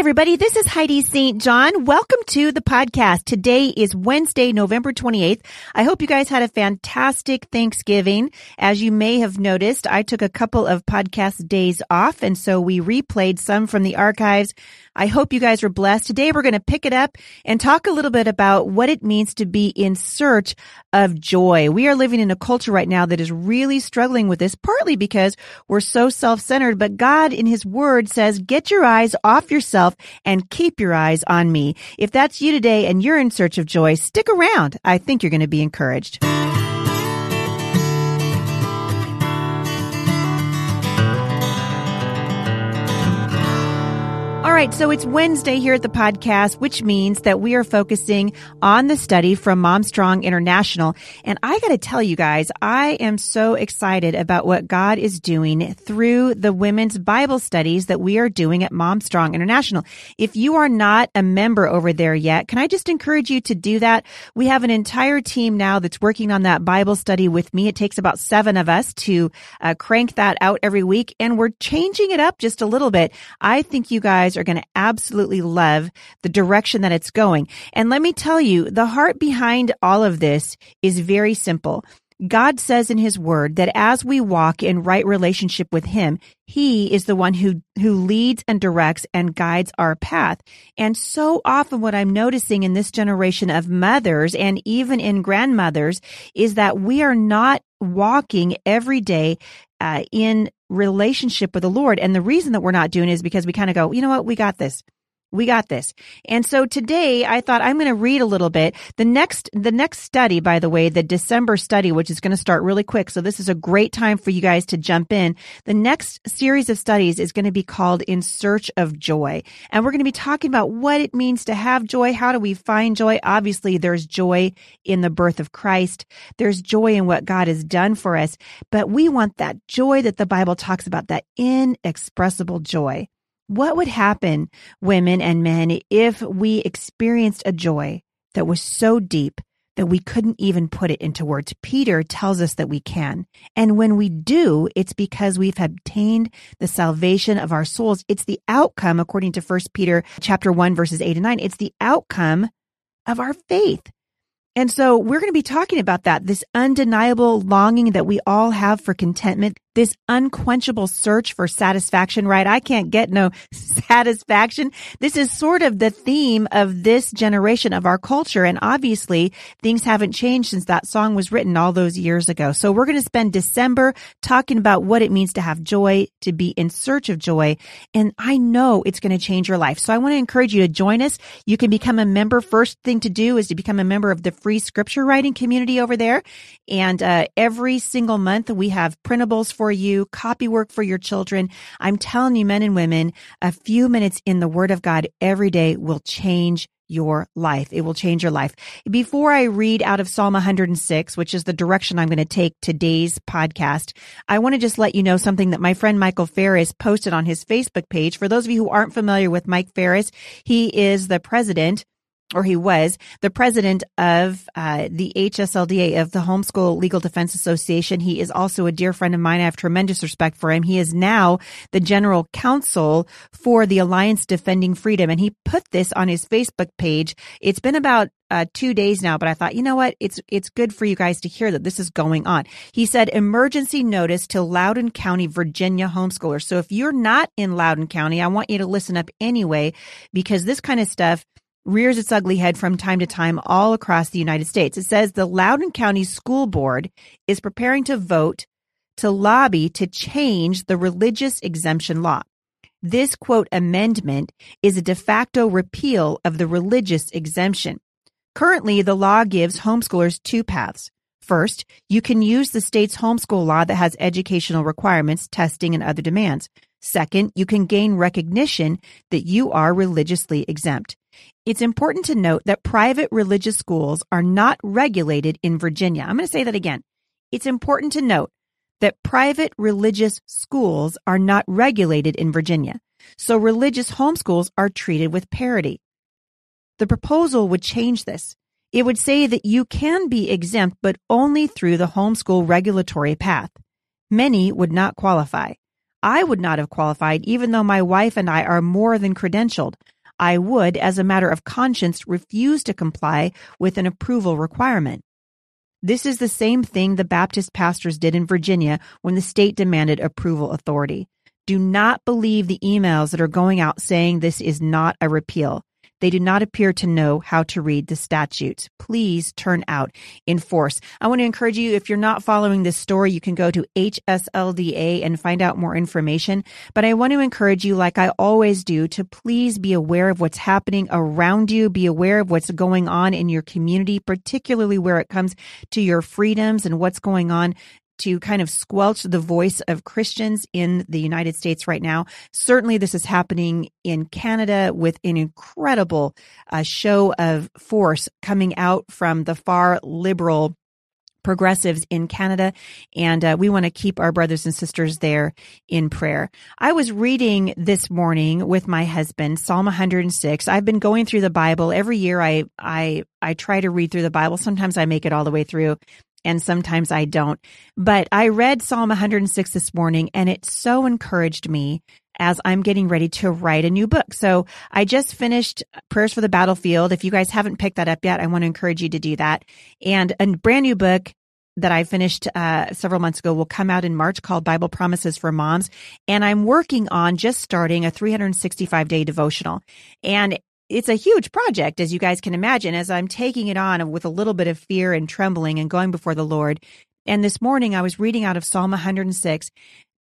everybody. This is Heidi St. John. Welcome to the podcast. Today is Wednesday, November 28th. I hope you guys had a fantastic Thanksgiving. As you may have noticed, I took a couple of podcast days off, and so we replayed some from the archives. I hope you guys were blessed. Today we're going to pick it up and talk a little bit about what it means to be in search of joy. We are living in a culture right now that is really struggling with this, partly because we're so self-centered, but God in his word says, get your eyes off yourself and keep your eyes on me. If that's you today and you're in search of joy, stick around. I think you're going to be encouraged. Right, so it's Wednesday here at the podcast, which means that we are focusing on the study from Mom Strong International. And I got to tell you guys, I am so excited about what God is doing through the women's Bible studies that we are doing at Mom Strong International. If you are not a member over there yet, can I just encourage you to do that? We have an entire team now that's working on that Bible study with me. It takes about seven of us to uh, crank that out every week, and we're changing it up just a little bit. I think you guys are going to absolutely love the direction that it's going. And let me tell you, the heart behind all of this is very simple. God says in his word that as we walk in right relationship with him, he is the one who, who leads and directs and guides our path. And so often what I'm noticing in this generation of mothers and even in grandmothers is that we are not walking every day uh, in relationship with the Lord. And the reason that we're not doing is because we kind of go, you know what? We got this. We got this. And so today I thought I'm going to read a little bit. The next, the next study, by the way, the December study, which is going to start really quick. So this is a great time for you guys to jump in. The next series of studies is going to be called In Search of Joy. And we're going to be talking about what it means to have joy. How do we find joy? Obviously, there's joy in the birth of Christ. There's joy in what God has done for us, but we want that joy that the Bible talks about, that inexpressible joy. What would happen, women and men, if we experienced a joy that was so deep that we couldn't even put it into words? Peter tells us that we can. And when we do, it's because we've obtained the salvation of our souls. It's the outcome, according to 1 Peter chapter 1, verses 8 and 9. It's the outcome of our faith. And so we're going to be talking about that, this undeniable longing that we all have for contentment, this unquenchable search for satisfaction, right? I can't get no satisfaction. This is sort of the theme of this generation of our culture. And obviously things haven't changed since that song was written all those years ago. So we're going to spend December talking about what it means to have joy, to be in search of joy. And I know it's going to change your life. So I want to encourage you to join us. You can become a member. First thing to do is to become a member of the free scripture writing community over there. And uh, every single month we have printables for you, copy work for your children. I'm telling you, men and women, a few minutes in the Word of God every day will change your life. It will change your life. Before I read out of Psalm 106, which is the direction I'm going to take today's podcast, I want to just let you know something that my friend Michael Farris posted on his Facebook page. For those of you who aren't familiar with Mike Farris, he is the president or he was the president of uh, the HSLDA of the Homeschool Legal Defense Association. He is also a dear friend of mine. I have tremendous respect for him. He is now the general counsel for the Alliance Defending Freedom, and he put this on his Facebook page. It's been about uh, two days now, but I thought, you know what? It's, it's good for you guys to hear that this is going on. He said emergency notice to Loudoun County, Virginia homeschoolers. So if you're not in Loudoun County, I want you to listen up anyway, because this kind of stuff rears its ugly head from time to time all across the United States. It says the Loudoun County School Board is preparing to vote to lobby to change the religious exemption law. This quote amendment is a de facto repeal of the religious exemption. Currently, the law gives homeschoolers two paths. First, you can use the state's homeschool law that has educational requirements, testing, and other demands. Second, you can gain recognition that you are religiously exempt. It's important to note that private religious schools are not regulated in Virginia. I'm going to say that again. It's important to note that private religious schools are not regulated in Virginia. So religious homeschools are treated with parity. The proposal would change this. It would say that you can be exempt, but only through the homeschool regulatory path. Many would not qualify. I would not have qualified, even though my wife and I are more than credentialed. I would, as a matter of conscience, refuse to comply with an approval requirement. This is the same thing the Baptist pastors did in Virginia when the state demanded approval authority. Do not believe the emails that are going out saying this is not a repeal. They do not appear to know how to read the statutes. Please turn out in force. I want to encourage you, if you're not following this story, you can go to HSLDA and find out more information. But I want to encourage you, like I always do, to please be aware of what's happening around you. Be aware of what's going on in your community, particularly where it comes to your freedoms and what's going on to kind of squelch the voice of Christians in the United States right now. Certainly, this is happening in Canada with an incredible uh, show of force coming out from the far liberal progressives in Canada, and uh, we want to keep our brothers and sisters there in prayer. I was reading this morning with my husband Psalm 106. I've been going through the Bible every year. I I I try to read through the Bible. Sometimes I make it all the way through and sometimes I don't. But I read Psalm 106 this morning and it so encouraged me as I'm getting ready to write a new book. So I just finished Prayers for the Battlefield. If you guys haven't picked that up yet, I want to encourage you to do that. And a brand new book that I finished uh, several months ago will come out in March called Bible Promises for Moms. And I'm working on just starting a 365 day devotional. And it's a huge project, as you guys can imagine, as I'm taking it on with a little bit of fear and trembling and going before the Lord. And this morning I was reading out of Psalm 106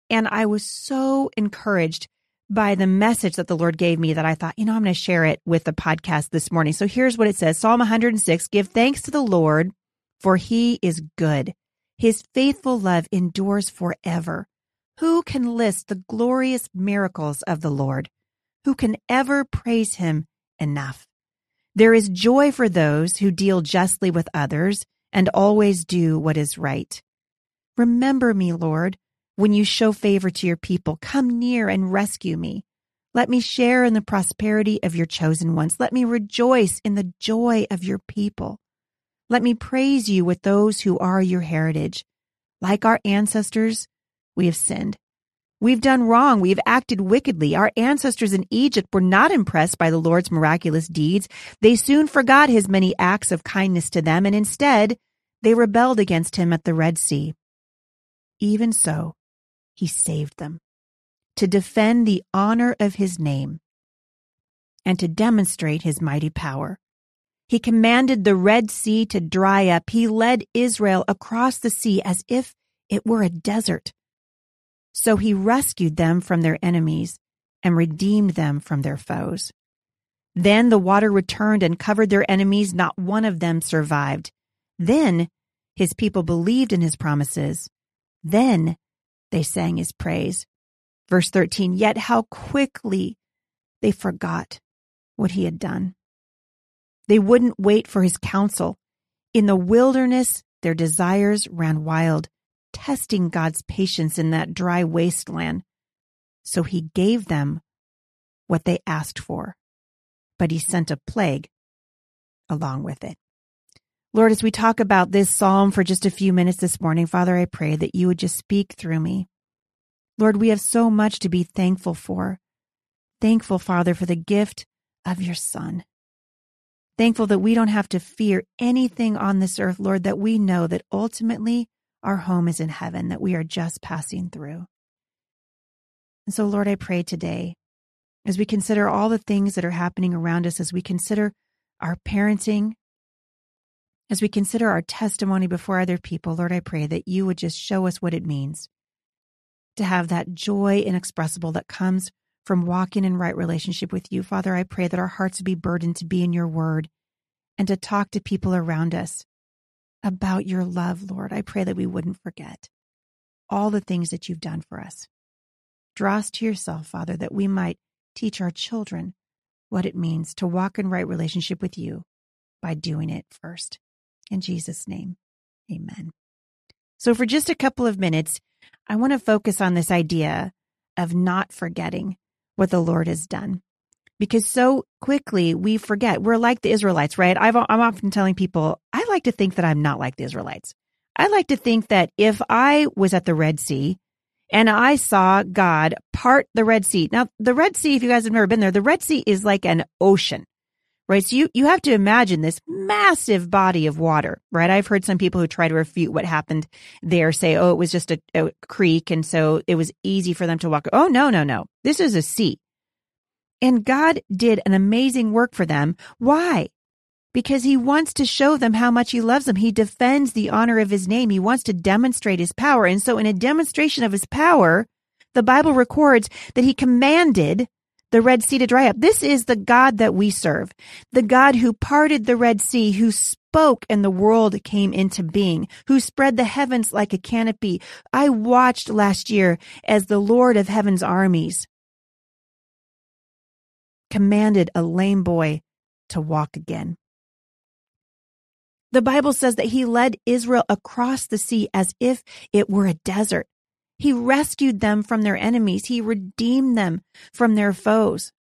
and I was so encouraged by the message that the Lord gave me that I thought, you know, I'm going to share it with the podcast this morning. So here's what it says Psalm 106 Give thanks to the Lord, for he is good. His faithful love endures forever. Who can list the glorious miracles of the Lord? Who can ever praise him enough. There is joy for those who deal justly with others and always do what is right. Remember me, Lord, when you show favor to your people. Come near and rescue me. Let me share in the prosperity of your chosen ones. Let me rejoice in the joy of your people. Let me praise you with those who are your heritage. Like our ancestors, we have sinned. We've done wrong. We've acted wickedly. Our ancestors in Egypt were not impressed by the Lord's miraculous deeds. They soon forgot his many acts of kindness to them, and instead, they rebelled against him at the Red Sea. Even so, he saved them to defend the honor of his name and to demonstrate his mighty power. He commanded the Red Sea to dry up. He led Israel across the sea as if it were a desert. So he rescued them from their enemies and redeemed them from their foes. Then the water returned and covered their enemies. Not one of them survived. Then his people believed in his promises. Then they sang his praise. Verse 13, yet how quickly they forgot what he had done. They wouldn't wait for his counsel. In the wilderness, their desires ran wild testing God's patience in that dry wasteland. So he gave them what they asked for, but he sent a plague along with it. Lord, as we talk about this psalm for just a few minutes this morning, Father, I pray that you would just speak through me. Lord, we have so much to be thankful for. Thankful, Father, for the gift of your Son. Thankful that we don't have to fear anything on this earth, Lord, that we know that ultimately our home is in heaven, that we are just passing through. And so, Lord, I pray today, as we consider all the things that are happening around us, as we consider our parenting, as we consider our testimony before other people, Lord, I pray that you would just show us what it means to have that joy inexpressible that comes from walking in right relationship with you. Father, I pray that our hearts would be burdened to be in your word and to talk to people around us about your love, Lord. I pray that we wouldn't forget all the things that you've done for us. Draw us to yourself, Father, that we might teach our children what it means to walk in right relationship with you by doing it first. In Jesus' name, amen. So, for just a couple of minutes, I want to focus on this idea of not forgetting what the Lord has done because so quickly we forget. We're like the Israelites, right? i am often telling people, I like to think that I'm not like the Israelites. I like to think that if I was at the Red Sea and I saw God part the Red Sea. Now, the Red Sea, if you guys have never been there, the Red Sea is like an ocean, right? So you, you have to imagine this massive body of water, right? I've heard some people who try to refute what happened there say, oh, it was just a, a creek. And so it was easy for them to walk. Oh, no, no, no. This is a sea. And God did an amazing work for them. Why? because he wants to show them how much he loves them. He defends the honor of his name. He wants to demonstrate his power. And so in a demonstration of his power, the Bible records that he commanded the Red Sea to dry up. This is the God that we serve. The God who parted the Red Sea, who spoke and the world came into being, who spread the heavens like a canopy. I watched last year as the Lord of heaven's armies commanded a lame boy to walk again. The Bible says that he led Israel across the sea as if it were a desert. He rescued them from their enemies. He redeemed them from their foes.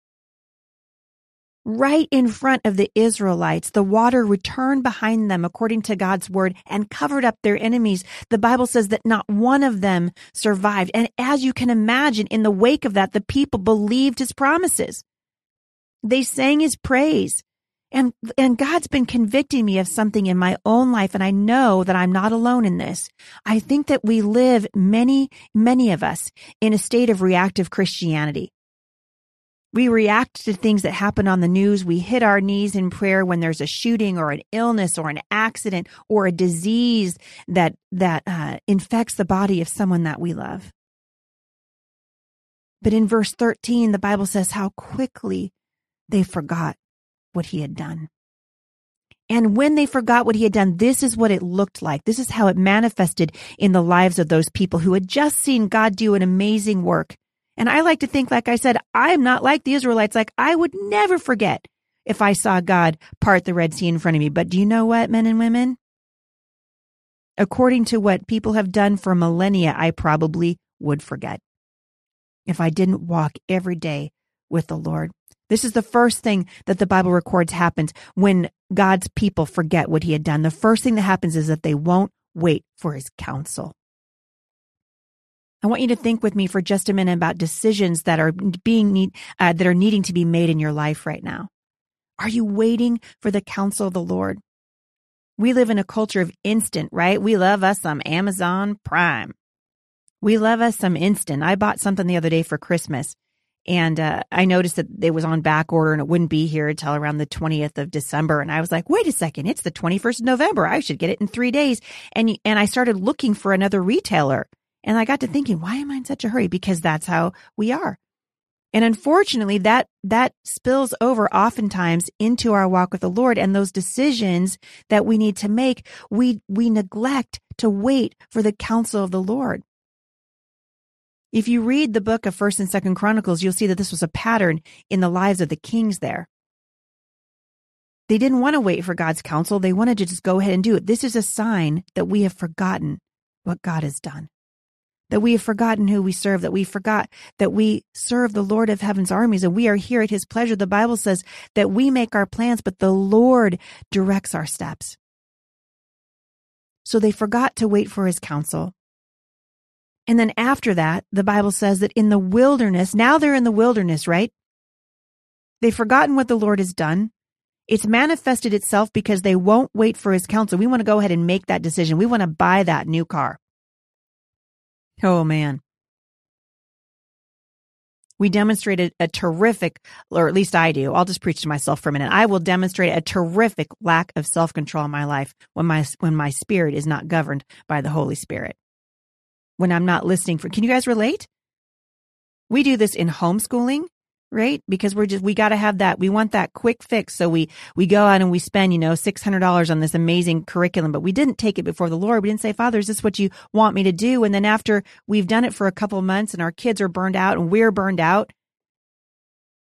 Right in front of the Israelites, the water returned behind them according to God's word and covered up their enemies. The Bible says that not one of them survived. And as you can imagine, in the wake of that, the people believed his promises. They sang his praise. And, and God's been convicting me of something in my own life. And I know that I'm not alone in this. I think that we live many, many of us in a state of reactive Christianity. We react to things that happen on the news. We hit our knees in prayer when there's a shooting or an illness or an accident or a disease that, that uh, infects the body of someone that we love. But in verse 13, the Bible says how quickly they forgot what he had done. And when they forgot what he had done, this is what it looked like. This is how it manifested in the lives of those people who had just seen God do an amazing work. And I like to think, like I said, I'm not like the Israelites. Like I would never forget if I saw God part the Red Sea in front of me. But do you know what, men and women? According to what people have done for millennia, I probably would forget if I didn't walk every day with the Lord. This is the first thing that the Bible records happens when God's people forget what he had done. The first thing that happens is that they won't wait for his counsel. I want you to think with me for just a minute about decisions that are being need, uh, that are needing to be made in your life right now. Are you waiting for the counsel of the Lord? We live in a culture of instant, right? We love us some Amazon Prime. We love us some instant. I bought something the other day for Christmas and uh, I noticed that it was on back order and it wouldn't be here until around the 20th of December. And I was like, wait a second, it's the 21st of November. I should get it in three days. And, and I started looking for another retailer. And I got to thinking, why am I in such a hurry? Because that's how we are. And unfortunately, that, that spills over oftentimes into our walk with the Lord and those decisions that we need to make. We, we neglect to wait for the counsel of the Lord. If you read the book of First and Second Chronicles, you'll see that this was a pattern in the lives of the kings there. They didn't want to wait for God's counsel. They wanted to just go ahead and do it. This is a sign that we have forgotten what God has done. That we have forgotten who we serve, that we forgot that we serve the Lord of heaven's armies and we are here at his pleasure. The Bible says that we make our plans, but the Lord directs our steps. So they forgot to wait for his counsel. And then after that, the Bible says that in the wilderness, now they're in the wilderness, right? They've forgotten what the Lord has done. It's manifested itself because they won't wait for his counsel. We want to go ahead and make that decision. We want to buy that new car. Oh man. We demonstrated a terrific, or at least I do. I'll just preach to myself for a minute. I will demonstrate a terrific lack of self control in my life when my, when my spirit is not governed by the Holy Spirit when I'm not listening for, can you guys relate? We do this in homeschooling, right? Because we're just, we got to have that. We want that quick fix. So we, we go out and we spend, you know, $600 on this amazing curriculum, but we didn't take it before the Lord. We didn't say, Father, is this what you want me to do? And then after we've done it for a couple months and our kids are burned out and we're burned out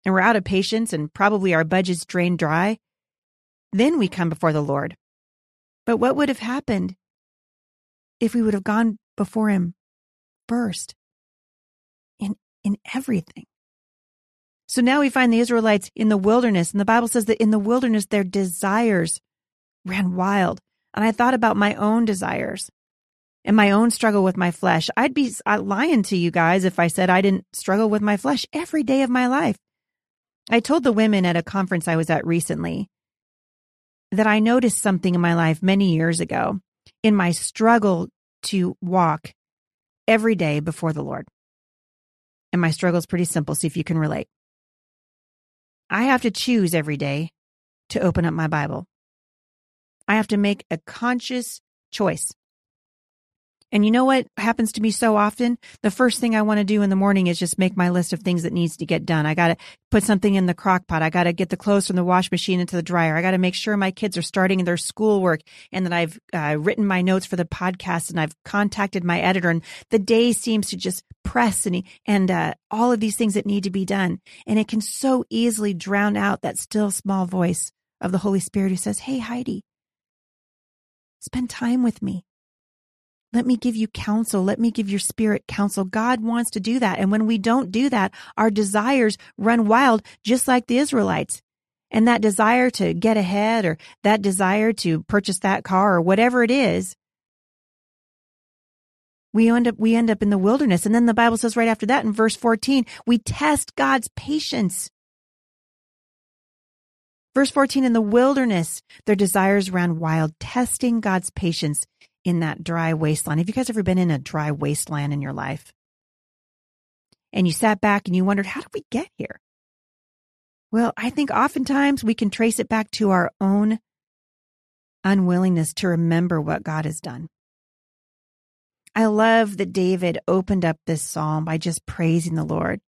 and we're out of patience and probably our budget's drained dry, then we come before the Lord. But what would have happened if we would have gone before him first in, in everything. So now we find the Israelites in the wilderness, and the Bible says that in the wilderness, their desires ran wild. And I thought about my own desires. and my own struggle with my flesh. I'd be uh, lying to you guys if I said I didn't struggle with my flesh every day of my life. I told the women at a conference I was at recently that I noticed something in my life many years ago in my struggle to walk every day before the Lord. And my struggle is pretty simple. See if you can relate. I have to choose every day to open up my Bible. I have to make a conscious choice and you know what happens to me so often? The first thing I want to do in the morning is just make my list of things that needs to get done. I got to put something in the crock pot. I got to get the clothes from the wash machine into the dryer. I got to make sure my kids are starting their schoolwork and that I've uh, written my notes for the podcast and I've contacted my editor and the day seems to just press and, and uh, all of these things that need to be done. And it can so easily drown out that still small voice of the Holy Spirit who says, Hey, Heidi, spend time with me. Let me give you counsel. Let me give your spirit counsel. God wants to do that. And when we don't do that, our desires run wild, just like the Israelites. And that desire to get ahead or that desire to purchase that car or whatever it is, we end up, we end up in the wilderness. And then the Bible says right after that in verse 14, we test God's patience. Verse 14, in the wilderness, their desires ran wild, testing God's patience in that dry wasteland. Have you guys ever been in a dry wasteland in your life? And you sat back and you wondered, how did we get here? Well, I think oftentimes we can trace it back to our own unwillingness to remember what God has done. I love that David opened up this psalm by just praising the Lord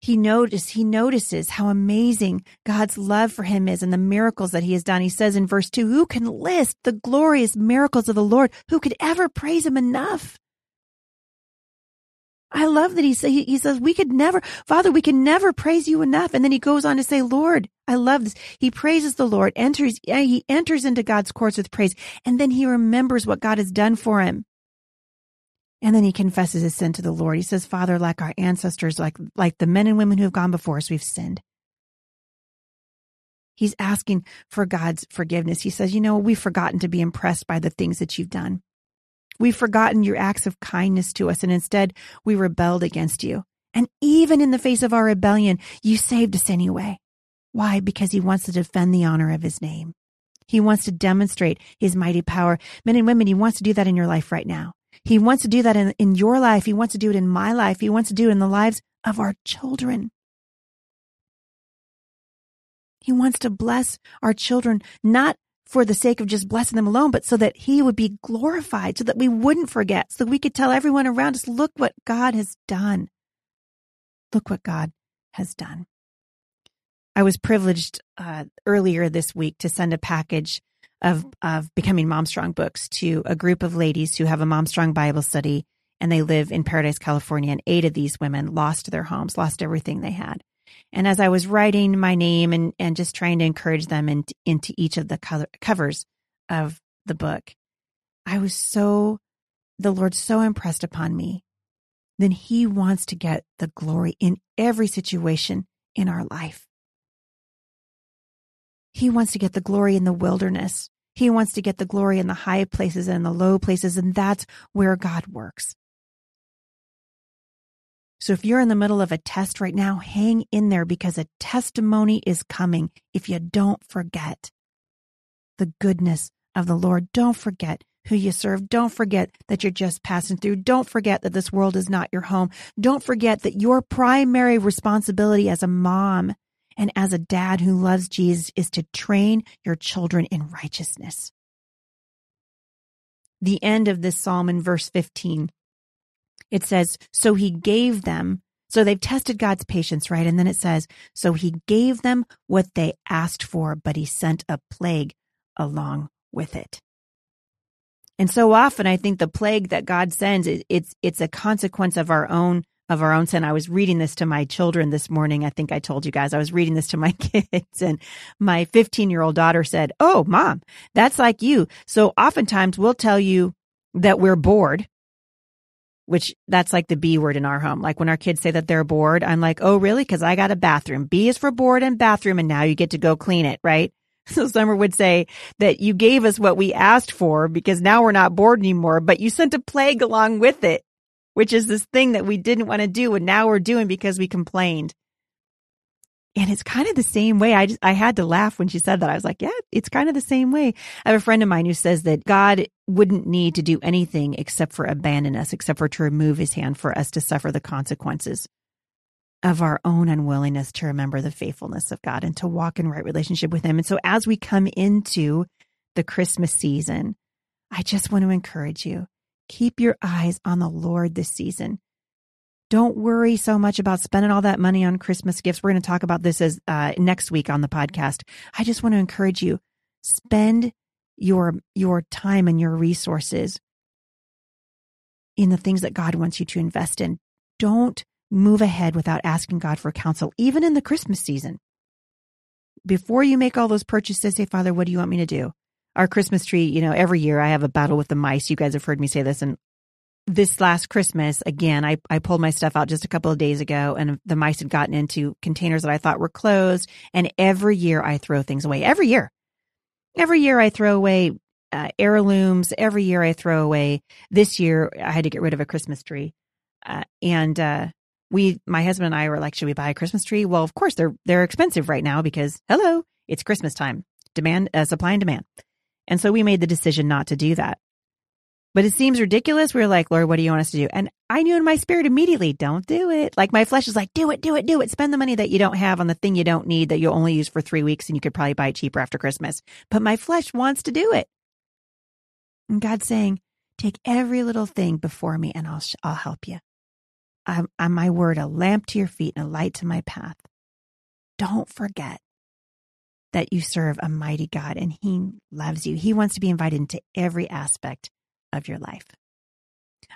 he noticed he notices how amazing God's love for him is and the miracles that he has done. He says in verse 2, who can list the glorious miracles of the Lord? Who could ever praise him enough? I love that he say, he says we could never Father, we can never praise you enough. And then he goes on to say, Lord, I love this. He praises the Lord, enters he enters into God's courts with praise, and then he remembers what God has done for him. And then he confesses his sin to the Lord. He says, Father, like our ancestors, like, like the men and women who have gone before us, we've sinned. He's asking for God's forgiveness. He says, You know, we've forgotten to be impressed by the things that you've done. We've forgotten your acts of kindness to us, and instead we rebelled against you. And even in the face of our rebellion, you saved us anyway. Why? Because he wants to defend the honor of his name. He wants to demonstrate his mighty power. Men and women, he wants to do that in your life right now. He wants to do that in, in your life. He wants to do it in my life. He wants to do it in the lives of our children. He wants to bless our children, not for the sake of just blessing them alone, but so that he would be glorified, so that we wouldn't forget, so that we could tell everyone around us, look what God has done. Look what God has done. I was privileged uh, earlier this week to send a package of of becoming Mom Strong books to a group of ladies who have a Mom Strong Bible study and they live in Paradise, California. And eight of these women lost their homes, lost everything they had. And as I was writing my name and, and just trying to encourage them in, into each of the color, covers of the book, I was so, the Lord so impressed upon me. Then He wants to get the glory in every situation in our life. He wants to get the glory in the wilderness. He wants to get the glory in the high places and the low places. And that's where God works. So if you're in the middle of a test right now, hang in there because a testimony is coming if you don't forget the goodness of the Lord. Don't forget who you serve. Don't forget that you're just passing through. Don't forget that this world is not your home. Don't forget that your primary responsibility as a mom and as a dad who loves Jesus is to train your children in righteousness. The end of this psalm in verse 15, it says, So he gave them, so they've tested God's patience, right? And then it says, So he gave them what they asked for, but he sent a plague along with it. And so often I think the plague that God sends, it's, it's a consequence of our own of our own sin. I was reading this to my children this morning. I think I told you guys I was reading this to my kids and my 15 year old daughter said, Oh, mom, that's like you. So oftentimes we'll tell you that we're bored, which that's like the B word in our home. Like when our kids say that they're bored, I'm like, Oh, really? Cause I got a bathroom. B is for bored and bathroom. And now you get to go clean it, right? So Summer would say that you gave us what we asked for because now we're not bored anymore, but you sent a plague along with it, which is this thing that we didn't want to do. And now we're doing because we complained. And it's kind of the same way. I just, I had to laugh when she said that. I was like, yeah, it's kind of the same way. I have a friend of mine who says that God wouldn't need to do anything except for abandon us, except for to remove his hand for us to suffer the consequences of our own unwillingness to remember the faithfulness of God and to walk in right relationship with him. And so as we come into the Christmas season, I just want to encourage you, keep your eyes on the Lord this season. Don't worry so much about spending all that money on Christmas gifts. We're going to talk about this as uh, next week on the podcast. I just want to encourage you, spend your your time and your resources in the things that God wants you to invest in. Don't move ahead without asking God for counsel, even in the Christmas season. Before you make all those purchases, say, Father, what do you want me to do? Our Christmas tree, you know, every year I have a battle with the mice. You guys have heard me say this. And this last Christmas, again, I, I pulled my stuff out just a couple of days ago and the mice had gotten into containers that I thought were closed. And every year I throw things away. Every year. Every year I throw away uh, heirlooms. Every year I throw away. This year I had to get rid of a Christmas tree. Uh, and uh, we, my husband and I were like, should we buy a Christmas tree? Well, of course they're, they're expensive right now because hello, it's Christmas time, demand, uh, supply and demand. And so we made the decision not to do that. But it seems ridiculous. We are like, Lord, what do you want us to do? And I knew in my spirit immediately, don't do it. Like my flesh is like, do it, do it, do it. Spend the money that you don't have on the thing you don't need that you'll only use for three weeks and you could probably buy it cheaper after Christmas. But my flesh wants to do it. And God's saying, take every little thing before me and I'll, I'll help you. I'm, I'm my word, a lamp to your feet and a light to my path. Don't forget that you serve a mighty God and he loves you. He wants to be invited into every aspect of your life.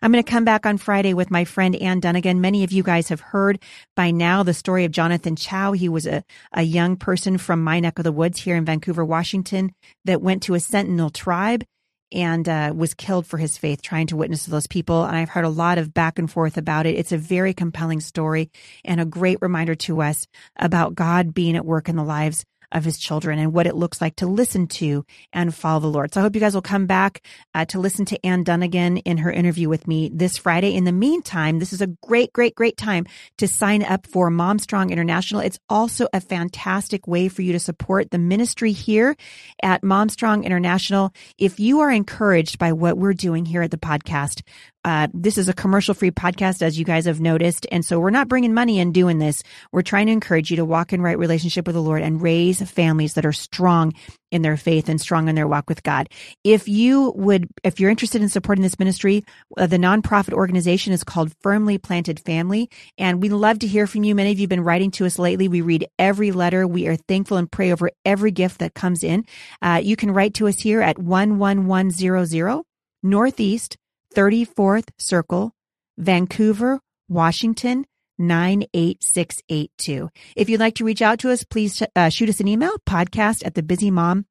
I'm going to come back on Friday with my friend Ann Dunagan. Many of you guys have heard by now the story of Jonathan Chau. He was a, a young person from my neck of the woods here in Vancouver, Washington, that went to a Sentinel tribe and uh, was killed for his faith, trying to witness to those people. And I've heard a lot of back and forth about it. It's a very compelling story and a great reminder to us about God being at work in the lives of his children and what it looks like to listen to and follow the Lord. So I hope you guys will come back uh, to listen to Ann Dunagan in her interview with me this Friday. In the meantime, this is a great, great, great time to sign up for Mom Strong International. It's also a fantastic way for you to support the ministry here at Mom Strong International. If you are encouraged by what we're doing here at the podcast, uh, this is a commercial free podcast, as you guys have noticed. And so we're not bringing money in doing this. We're trying to encourage you to walk in right relationship with the Lord and raise families that are strong in their faith and strong in their walk with God. If you would, if you're interested in supporting this ministry, uh, the nonprofit organization is called Firmly Planted Family. And we love to hear from you. Many of you have been writing to us lately. We read every letter. We are thankful and pray over every gift that comes in. Uh, you can write to us here at 11100 Northeast 34th Circle, Vancouver, Washington 98682. If you'd like to reach out to us, please uh, shoot us an email, podcast at thebusymom.com com.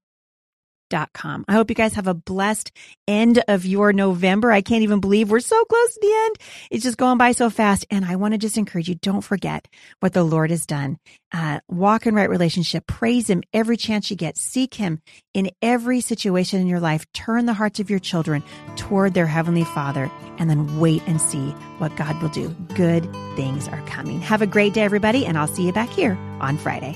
I hope you guys have a blessed end of your November. I can't even believe we're so close to the end. It's just going by so fast. And I want to just encourage you, don't forget what the Lord has done. Uh, walk in right relationship. Praise Him every chance you get. Seek Him in every situation in your life. Turn the hearts of your children toward their Heavenly Father and then wait and see what God will do. Good things are coming. Have a great day, everybody, and I'll see you back here on Friday.